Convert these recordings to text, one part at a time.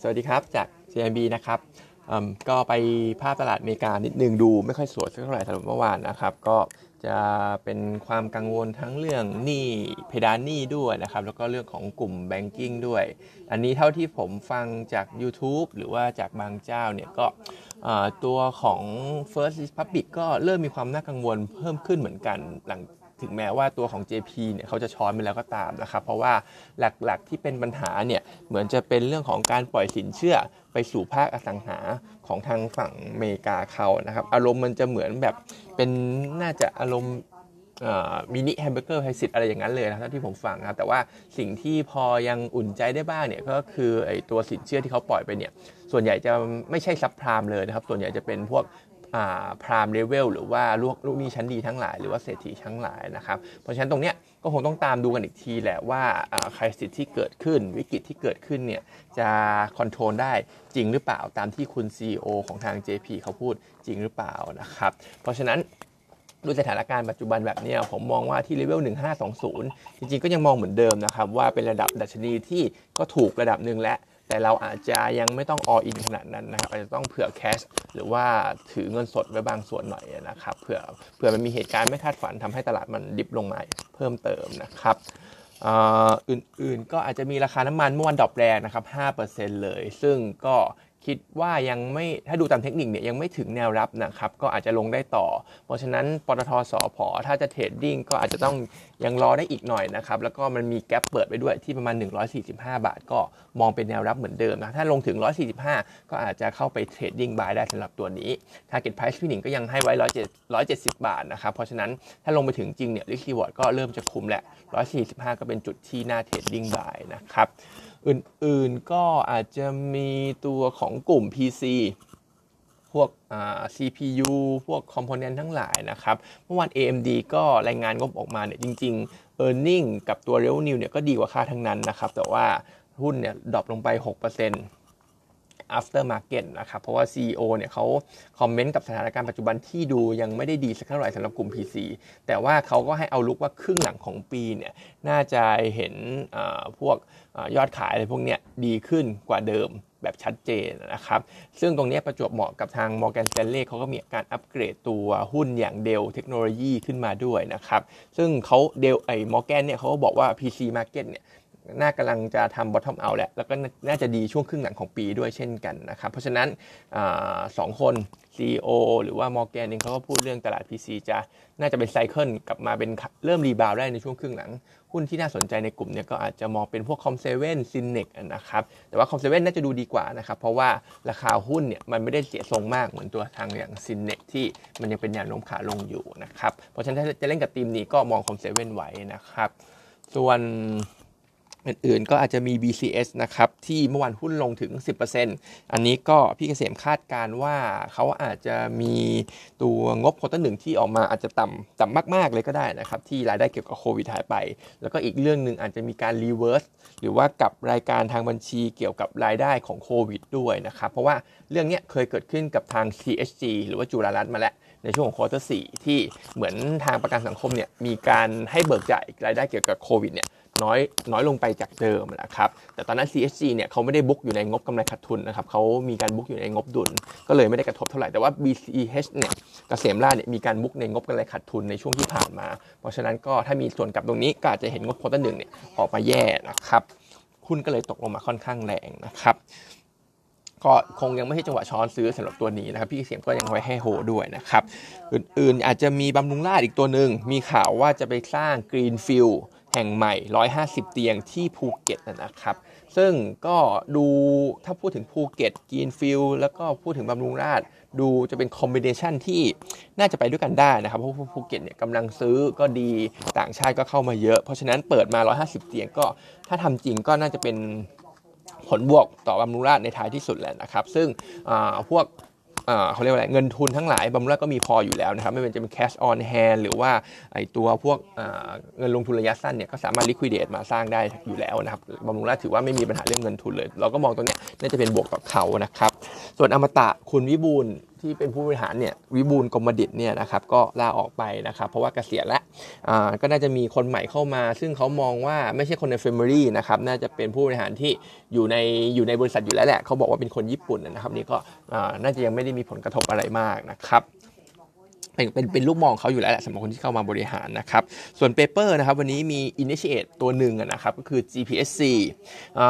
สวัสดีครับจาก CIB นะครับก็ไปภาพตลาดอเมริกานิดนึงดูไม่ค่อยสวยสักเท่าไหร่สำหรับเมื่อวานนะครับ ก็จะเป็นความกังวลทั้งเรื่องหนี้เพดานหนี้ด้วยนะครับ แล้วก็เรื่องของกลุ่มแบงกิ้งด้วย อันนี้เท่าที่ผมฟังจาก YouTube หรือว่าจากบางเจ้าเนี่ยก็ตัวของ First Republic ก็เริ่มมีความน่ากังวลเพิ่มขึ้นเหมือนกันหลัง ถึงแม้ว่าตัวของ JP เนี่ยเขาจะช้อนไปแล้วก็ตามนะครับ เพราะว่าหลักๆที่เป็นปัญหาเนี่ยเหมือนจะเป็นเรื่องของการปล่อยสินเชื่อไปสู่ภาคอสังหาของทางฝั่งอเมริกาเขานะครับ อารมณ์มันจะเหมือนแบบเป็นน่าจะอารมณ์ mini hamburger crisis อะไรอย่างนั้นเลยนะครับที่ผมฟังนะครับแต่ว่าสิ่งที่พอยังอุ่นใจได้บ้างเนี่ยก็คือไอตัวสินเชื่อที่เขาปล่อยไปเนี่ยส่วนใหญ่จะไม่ใช่ subprime เลยนะครับ ส่วนใหญ่จะเป็นพวก prime level หรือว่าลูกลูกหนี้ชั้นดีทั้งหลายหรือว่าเศรษฐีทั้งหลายนะครับ เพราะฉะนั้นตรงเนี้ยก็คงต้องตามดูกันอีกทีแหละว่าใครสิทธิ์ที่เกิดขึ้น วิกฤตที่เกิดขึ้นเนี่ยจะคอนโทรลได้จริงหรือเปล่าตามที่คุณ CEO ของทาง JP เขาพูดจริงหรือเปล่านะครับ เพราะฉะนั้นด้วยสถานการณ์ปัจจุบันแบบนี้ผมมองว่าที่เลเวล 1520 จริงๆ ก็ยังมองเหมือนเดิมนะครับ ว่าเป็นระดับดัชนีที่ก็ถูกระดับหนึ่งและ แต่เราอาจจะยังไม่ต้อง all in ขนาดนั้นนะครับอาจจะต้องเผื่อแคชหรือว่าถือเงินสดไว้บางส่วนหน่อยนะครับเผื่อเผื่อมันมีเหตุการณ์ไม่คาดฝันทำให้ตลาดมัน dip ลงมาเพิ่มเติมนะครับอื่นๆก็อาจจะมีราคาน้ำมันเมื่อวาน drop แรงนะครับ 5%เลย ซึ่งก็คิดว่ายังไม่ถ้าดูตามเทคนิคเนี่ยยังไม่ถึงแนวรับนะครับ ก็อาจจะลงได้ต่อ เพราะฉะนั้นปตท.สผ. ถ้าจะ trading ก็อาจจะต้อง ยังรอได้อีกหน่อยนะครับแล้วก็มันมี gap เปิดไปด้วยที่ประมาณ 145 บาท ก็มองเป็นแนวรับเหมือนเดิมนะถ้าลงถึง 145 ก็อาจจะเข้าไป trading buy ได้สำหรับตัวนี้ Target Price พี่หนิงก็ยังให้ไว้ 170 บาทนะครับเพราะฉะนั้นถ้าลงไปถึงจริงเนี่ย Risk Reward ก็เริ่มจะคุ้มแหละ 145 ก็เป็นจุดที่น่า trading buy นะครับอื่นๆก็อาจจะมีตัวของกลุ่ม PC วก CPU พวกคอมโพเนนต์ทั้งหลายนะครับ เมื่อวาน AMD ก็รายงานงบออกมาเนี่ยจริง ๆ e a r n i n g กับตัว Revenue เนี่ยก็ดีกว่าคาดทั้งนั้นนะครับ แต่ว่าหุ้นเนี่ย drop ลงไป 6% after market นะครับ เพราะว่า CEO เนี่ยเขาคอมเมนต์กับสถานการณ์ปัจจุบันที่ดูยังไม่ได้ดีสักเท่าไหร่สำหรับกลุ่ม PC แต่ว่าเขาก็ให้เอาลุกว่าครึ่งหลังของปีเนี่ยน่าจะเห็นพวกยอดขายอะไรพวกเนี้ยดีขึ้นกว่าเดิมแบบชัดเจนนะครับ ซึ่งตรงนี้ประจวบเหมาะกับทาง Morgan Stanley เขาก็มีการอัปเกรดตัวหุ้นอย่างเดลเทคโนโลยีขึ้นมาด้วยนะครับ ซึ่งเขาเดลไอ้ Morgan เนี่ยเขาก็บอกว่า PC Market เนี่ย น่ากำลังจะทำ bottom out แหละแล้วก็น่าจะดีช่วงครึ่งหลังของปีด้วยเช่นกันนะครับเพราะฉะนั้นอสองคน CEO หรือว่ามอร์แกนเองเขาก็พูดเรื่องตลาด PC จะน่าจะเป็น cycle กลับมาเป็นเริ่ม rebound ได้ในช่วงครึ่งหลัง หุ้นที่น่าสนใจในกลุ่มเนี้ก็อาจจะมองเป็นพวก COM7 Synnex นะครับแต่ว่า COM7 น่าจะดูดีกว่านะครับเพราะว่าราคาหุ้นเนี่ยมันไม่ได้เสียทรงมากเหมือนตัวทางอย่าง Synnex ที่มันยังเป็นแนวโน้มขาลงอยู่นะครับเพราะฉะนั้นถ้าจะเล่นกับทีมนี้ก็มอง COM7 ไว้นะครับส่วน อื่นๆ ก็อาจจะมี BCH นะครับที่เมื่อวานหุ้นลงถึง 10%อันนี้ก็พี่เกษมคาดการว่าเขาอาจจะมีตัวงบ quarter หนึ่งที่ออกมาอาจจะต่ำต่ำมากๆเลยก็ได้นะครับที่รายได้เกี่ยวกับโควิดหายไป แล้วก็อีกเรื่องหนึ่งอาจจะมีการ reverse หรือว่ากลับรายการทางบัญชีเกี่ยวกับรายได้ของโควิดด้วยนะครับเพราะว่าเรื่องนี้เคยเกิดขึ้นกับทาง CHG หรือว่าจุฬารัตน์มาแล้วในช่วงของ quarter สี่ที่เหมือนทางประกันสังคมเนี่ยมีการให้เบิกจ่ายรายได้เกี่ยวกับโควิดเนี่ย น้อยน้อยลงไปจากเดิมนะครับแต่ตอนนั้น CHG เนี่ยเขาไม่ได้ book อยู่ในงบกำไรขาดทุนนะครับเขามีการ book อยู่ในงบดุล ก็เลยไม่ได้กระทบเท่าไหร่แต่ว่า BCH เนี่ยเกษมราษฎร์เนี่ยมีการ book ในงบกำไรขาดทุนในช่วงที่ผ่านมา เพราะฉะนั้นก็ถ้ามีส่วนกับตรงนี้ก็อาจจะเห็นงบ quarter หนึ่งเนี่ยออกมาแย่นะครับหุ้นก็เลยตกลงมาค่อนข้างแรงนะครับก็คงยังไม่ใช่จังหวะช้อนซื้อสำหรับตัวนี้นะครับพี่เกษมก็ยังไว้ให้โฮด้วยนะครับ อื่นๆอาจจะมีบำรุงราษฎร์อีกตัวหนึ่งมีข่าวว่าจะไปสร้าง greenfield แห่งใหม่ 150 เตียงที่ภูเก็ตนะครับ ซึ่งก็ดูถ้าพูดถึงภูเก็ต greenfield แล้วก็พูดถึงบำรุงราษฎร์ ดูจะเป็น combination ที่น่าจะไปด้วยกันได้นะครับ เพราะภูเก็ตเนี่ยกำลังซื้อก็ดีต่างชาติก็เข้ามาเยอะ เพราะฉะนั้นเปิดมา 150 เตียงก็ถ้าทำจริงก็น่าจะเป็นผลบวกต่อบำรุงราชในท้ายที่สุดแหละนะครับ ซึ่งพวก เขาเรียกว่าอะไรเงินทุนทั้งหลายบำรุงราชก็มีพออยู่แล้วนะครับไม่ว่าจะเป็น cash on hand หรือว่าไอตัวพวกเงินลงทุนระยะสั้นเนี่ยก็สามารถ liquidate มาสร้างได้อยู่แล้วนะครับบำรุงราชถือว่าไม่มีปัญหาเรื่องเงินทุนเลย เราก็มองตรงนี้น่าจะเป็นบวกต่อเขานะครับส่วนอมตะคุณวิบูล ที่เป็นผู้บริหารเนี่ยวิบูลกรมดิตเนี่ยนะครับก็ลาออกไปนะครับเพราะว่าเกษียณแล้วก็น่าจะมีคนใหม่เข้ามา ซึ่งเขามองว่าไม่ใช่คนใน family นะครับน่าจะเป็นผู้บริหารที่อยู่ในอยู่ในบริษัทอยู่แล้วแหละเขาบอกว่าเป็นคนญี่ปุ่นนะครับนี่ก็น่าจะยังไม่ได้มีผลกระทบอะไรมากนะครับ เป็นเป็นเป็นลูกหม้อเขาอยู่แล้วแหละสำหรับคนที่เข้ามาบริหารนะครับ ส่วน paper นะครับ วันนี้มี initiate ตัวหนึ่งนะครับ ก็คือ GPSC อ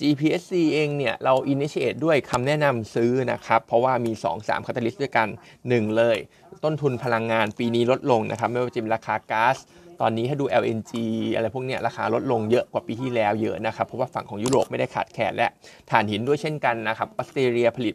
GPSC เองเนี่ย เรา initiate ด้วยคำแนะนำซื้อนะครับ เพราะว่ามี 2-3 catalyst ด้วยกัน 1 เลย ต้นทุนพลังงานปีนี้ลดลงนะครับ ไม่ว่าจะเป็นราคาก๊าซ ตอนนี้ถ้าดู LNG อะไรพวกเนี้ยราคาลดลงเยอะกว่าปีที่แล้วเยอะนะครับ เพราะว่าฝั่งของยุโรปไม่ได้ขาดแคลนและถ่านหินด้วยเช่นกันนะครับออสเตรเลียผลิต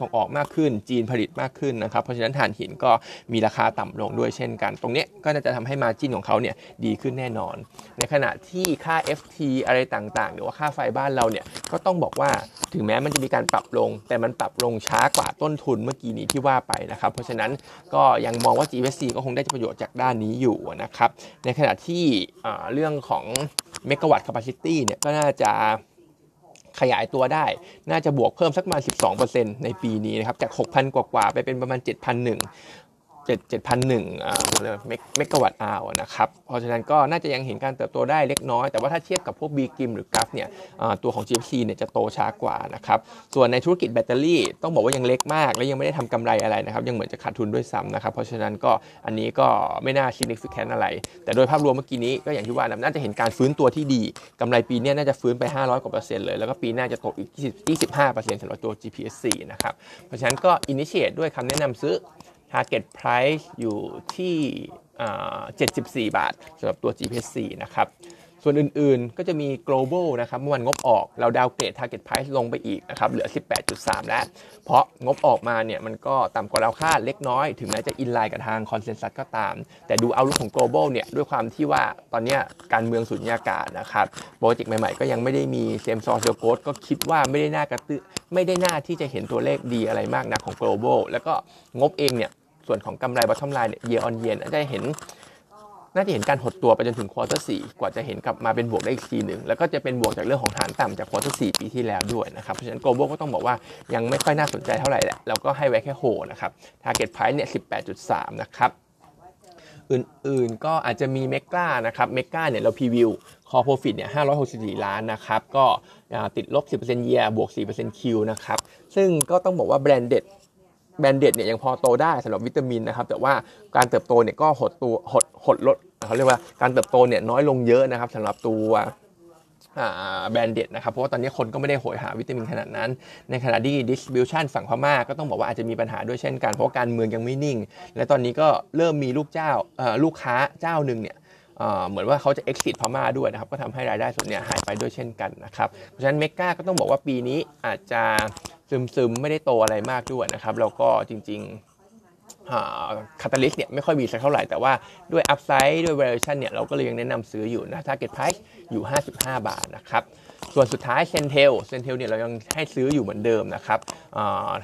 ส่งออกมากขึ้น จีนผลิตมากขึ้นนะครับ เพราะฉะนั้นถ่านหินก็มีราคาต่ำลงด้วยเช่นกัน ตรงนี้ก็น่าจะทำให้มาจิ้นของเขาเนี่ยดีขึ้นแน่นอน ในขณะที่ค่า FT อะไรต่างๆ หรือว่าค่าไฟบ้านเราเนี่ยก็ต้องบอกว่าถึงแม้มันจะมีการปรับลง แต่มันปรับลงช้ากว่าต้นทุนเมื่อกี้นี้ที่ว่าไปนะครับ เพราะฉะนั้นก็ยังมองว่า GPSC ก็คงได้ประโยชน์จากด้านนี้อยู่นะครับในขณะที่เรื่องของเมกะวัตต์ capacity เนี่ยก็น่าจะขยายตัวได้ น่าจะบวกเพิ่มสักประมาณ12%ในปีนี้นะครับ จาก 6,000 กว่าๆ ไปเป็นประมาณ 7,001 7 7,001อ่าเมกะวัตต์อาวนะครับ เพราะฉะนั้นก็น่าจะยังเห็นการเติบโตได้เล็กน้อย แต่ว่าถ้าเทียบกับพวก BGRIM หรือ GULF เนี่ยตัวของ GFC เนี่ยจะโตช้ากว่านะครับ ส่วนในธุรกิจแบตเตอรี่ต้องบอกว่ายังเล็กมาก และยังไม่ได้ทำกำไรอะไรนะครับ ยังเหมือนจะขาดทุนด้วยซ้ำนะครับ เพราะฉะนั้นก็อันนี้ก็ไม่น่า significant อะไร แต่โดยภาพรวมเมื่อกี้นี้ก็อย่างที่ว่านะน่าจะเห็นการฟื้นตัวที่ดีกำไรปีนี้น่าจะฟื้นไป 500 กว่าเปอร์เซ็นต์เลย แล้วก็ปีหน้าจะโตอีก20 25%สำหรับตัว GPSC นะครับ เพราะฉะนั้นก็ initiate ด้วยคำแนะนำซื้อ target price อยู่ที่ 74 บาทสำหรับตัว GPSC นะครับส่วนอื่นๆก็จะมี global นะครับเมื่อวานงบออกเรา downgrade target price ลงไปอีกนะครับเหลือ 18.3 แล้ว เพราะงบออกมาเนี่ยมันก็ต่ำกว่าเราคาดเล็กน้อย ถึงแม้จะ in line กับทาง consensus ก็ตาม แต่ดู outlook ของ global เนี่ยด้วยความที่ว่าตอนนี้การเมืองสุญญากาศนะครับโปรเจกต์ใหม่ๆ ก็ยังไม่ได้มี same store sales growth ก็คิดว่าไม่ได้น่ากระตือไม่ได้น่าที่จะเห็นตัวเลขดีอะไรมากนักของ global แล้วก็งบเองเนี่ย ส่วนของกำไร bottom line เนี่ย year on year น่าจะเห็นน่าจะเห็นการหดตัวไปจนถึง quarter 3 กว่าจะเห็นกลับมาเป็นบวกได้อีกทีหนึ่งแล้วก็จะเป็นบวกจากเรื่องของฐานต่ำจาก quarter 3 ปีที่แล้วด้วยนะครับ เพราะฉะนั้น global ก็ต้องบอกว่ายังไม่ค่อยน่าสนใจเท่าไหร่แหละเราก็ให้ไว้แค่โฮนะครับ target price เนี่ย18.3 นะครับ อื่นๆก็อาจจะมีเมกานะครับเมกาเนี่ยเราพรีวิวคอ profit เนี่ย564 ล้านนะครับ ก็ติดลบ 10% year บวก4% Q นะครับ ซึ่งก็ต้องบอกว่าแบรนด์เด็ด แบรนเด็ดเนี่ยยังพอโตได้สำหรับวิตามินนะครับแต่ว่าการเติบโตเนี่ยก็หดตัวหดหดลดเขาเรียกว่าการเติบโตเนี่ยน้อยลงเยอะนะครับสำหรับตัวแบรนด์เด็ดนะครับเพราะว่าตอนนี้คนก็ไม่ได้โหยหาวิตามินขนาดนั้น ในขณะที่ distribution ฝั่งพม่าก็ต้องบอกว่าอาจจะมีปัญหาด้วยเช่นกัน เพราะาการเมืองยังไม่นิ่ง และตอนนี้ก็เริ่มมีลูกเจ้าลูกค้าเจ้าหนึ่งเนี่ย เหมือนว่าเขาจะ exit พม่าด้วยนะครับ ก็ทำให้รายได้ส่วนเนี้ยหายไปด้วยเช่นกันนะครับ เพราะฉะนั้นเมกาก็ต้องบอกว่าปีนี้อาจจะซึมๆ ไม่ได้โตอะไรมากด้วยนะครับ แล้วก็จริงๆ catalyst เนี่ยไม่ค่อยมีสักเท่าไหร่ แต่ว่าด้วย upside ด้วย valuation เนี่ยเราก็เลยยังแนะนำซื้ออยู่นะ target price อยู่ 55 บาทนะครับ ส่วนสุดท้าย CENTEL CENTEL เนี่ยเรายังให้ซื้ออยู่เหมือนเดิมนะครับ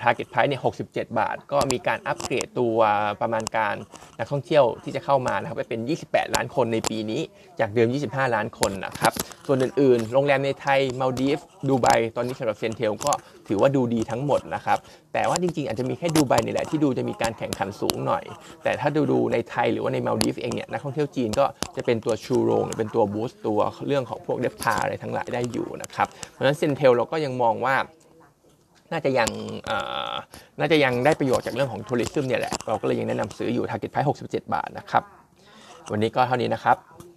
target price เนี่ย67 บาท ก็มีการอัปเกรดตัวประมาณการนักท่องเที่ยวที่จะเข้ามานะครับไปเป็น 28 ล้านคนในปีนี้ จากเดิม 25 ล้านคนนะครับ ส่วนอื่นๆ โรงแรมในไทยมาลดีฟดูไบตอนนี้สำหรับ CENTEL ก็ถือว่าดูดีทั้งหมดนะครับ แต่ว่าจริงๆ อาจจะมีแค่ดูไบนี่แหละที่ดูจะมีการแข่งขันสูงหน่อย แต่ถ้าดูดูในไทยหรือว่าในมาลดีฟเองเนี่ยนักท่องเที่ยวจีนก็จะเป็นตัวชูโรงหรือเป็นตัว boost ตัวเรื่องของพวกเดฟพาอะไรทั้งหลายได้อยู่นะครับ เพราะฉะนั้น CENTEL เราก็ยังมองว่าน่าจะยังน่าจะยังได้ประโยชน์จากเรื่องของ tourism เนี่ยแหละ เราก็เลยยังแนะนำซื้ออยู่ target price 67 บาทนะครับ วันนี้ก็เท่านี้นะครับ